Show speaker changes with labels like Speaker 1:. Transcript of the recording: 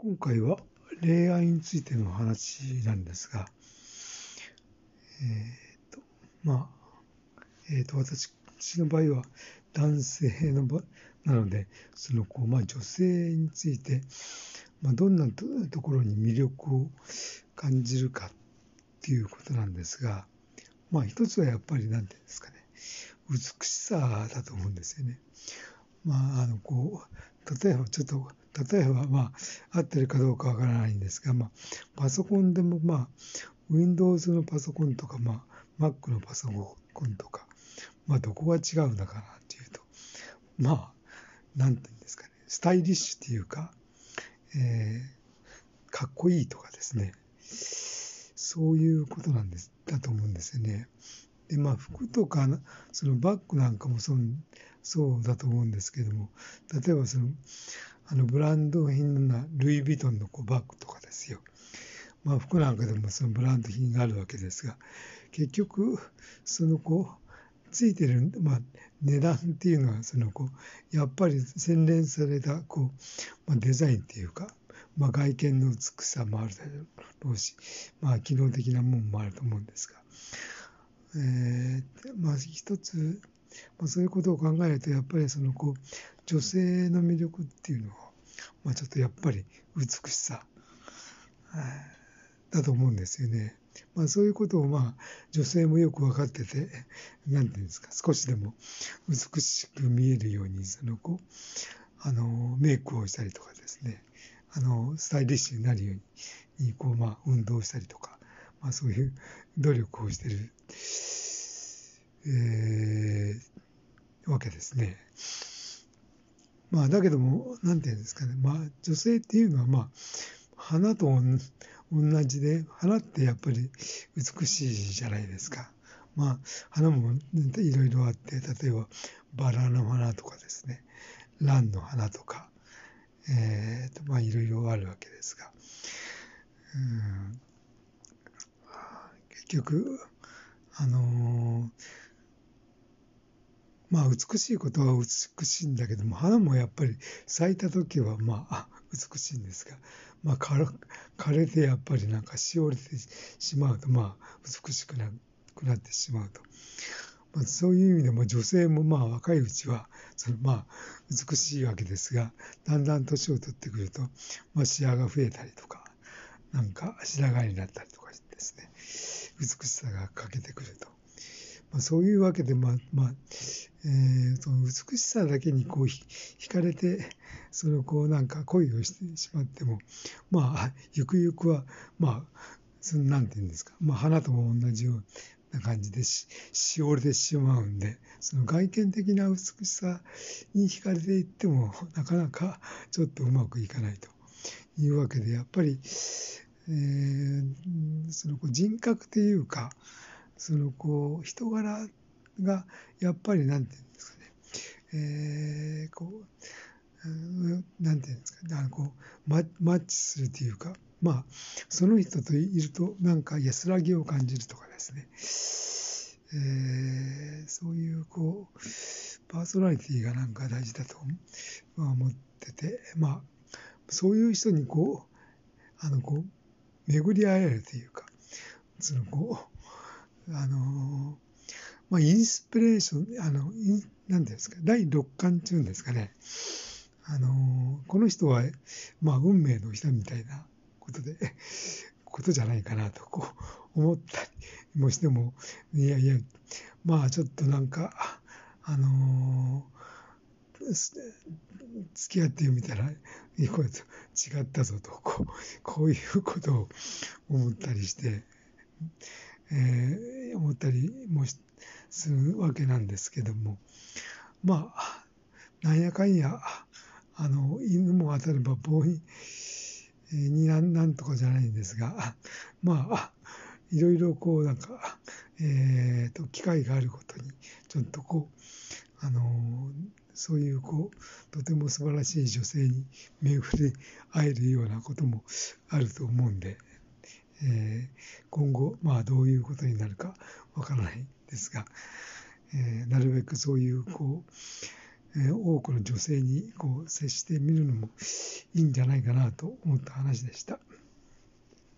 Speaker 1: 今回は恋愛についての話なんですが、えっ、と、まあ、えっ、と、私の場合は男性の場なので、そのこう、まあ、女性について、まあ、どんなところに魅力を感じるかっていうことなんですが、まあ、一つはやっぱり、なんていうんですかね、美しさだと思うんですよね。まあ、あの、こう、例えばちょっと、例えば、まあ、合ってるかどうかわからないんですが、まあ、パソコンでも、まあ、Windows のパソコンとか、まあ、Mac のパソコンとか、まあ、どこが違うんだかなっていうと、まあ、なんていうんですかね、スタイリッシュっていうか、えー、かっこいいとかですね、そういうことなんです、だと思うんですよね。で、まあ、服とか、そのバッグなんかもそうそうだと思うんですけども、例えばその、あのブランド品なルイ・ヴィトンのこうバッグとかですよ。まあ、服なんかでもそのブランド品があるわけですが、結局、そのこう、ついてる、まあ、値段っていうのは、そのこう、やっぱり洗練された、こう、まあ、デザインっていうか、まあ、外見の美しさもあるだろうし、まあ、機能的なもんもあると思うんですが、えー、まあ、一つ、まあ、そういうことを考えると、やっぱりその、こう、女性の魅力っていうのは、まあ、ちょっとやっぱり美しさ、だと思うんですよね。まあ、そういうことを、まあ、女性もよく分かってて、なんていうんですか、少しでも美しく見えるように、その、こう、あの、メイクをしたりとかですね、あの、スタイリッシュになるように、こう、まあ、運動したりとか、まあ、そういう努力をしている、えー、わけですね。まあ、だけども、なんていうんですかね、まあ、女性っていうのは、まあ、花と同じで、花ってやっぱり美しいじゃないですか。まあ、花もいろいろあって、例えばバラの花とかですね、蘭の花とか、えーと、まあいろいろあるわけですが、うん。局、あの、まあ美しいことは美しいんだけども、花もやっぱり咲いた時はまあ 美しいんですが、まあ枯れてやっぱりなんかしおれてしまうと、まあ美しくなくなってしまうと。まあ、そういう意味でも女性もまあ若いうちはそのまあ美しいわけですが、だんだん年を取ってくると、まあ、視野が増えたりとか、なんか白髪になったりとですね、美しさが欠けてくると。まあ、そういうわけで、まあ、まあ、えー、その美しさだけにこう惹かれて、そのこうなんか恋をしてしまっても、まあ、ゆくゆくは、まあ、そのなんて言うんですか、まあ、花とも同じような感じでし、しおれてしまうんで、その外見的な美しさに惹かれていっても、なかなかちょっとうまくいかないというわけで、やっぱり、えー、そのこう人格っていうか、そのこう人柄がやっぱりなんていうんですかね、えー、こう、なんていうんですかね、あのこうママッチするというか、まあ、その人といるとなんか安らぎを感じるとかですね、えー、そういうこう、パーソナリティがなんか大事だと思ってて、まあ、そういう人にこう、あの、こう、巡り会えるというか、そのこう、あの、まあ、インスピレーション、あの、なんていうんですか、第六感っていうんですかね、あの、この人は、まあ、運命の人みたいなことで、ことじゃないかなと、こう、思ったりもしても、いやいや、まあ、ちょっとなんか、あの付き合ってみたら、いいこと違ったぞと、こう、こういうことを思ったりして、えー、思ったりもするわけなんですけども、まあ、なんやかんや、あの、犬も当たれば棒に、になんなんとかじゃないんですが、まあ、いろいろこう、なんか、えっ、ー、と、機会があることに、ちょっとこう、あのそういうこうとても素晴らしい女性に巡り会えるようなこともあると思うんで、えー、今後まあどういうことになるかわからないですが、えー、なるべくそういうこう、えー、多くの女性にこう接してみるのもいいんじゃないかなと思った話でした。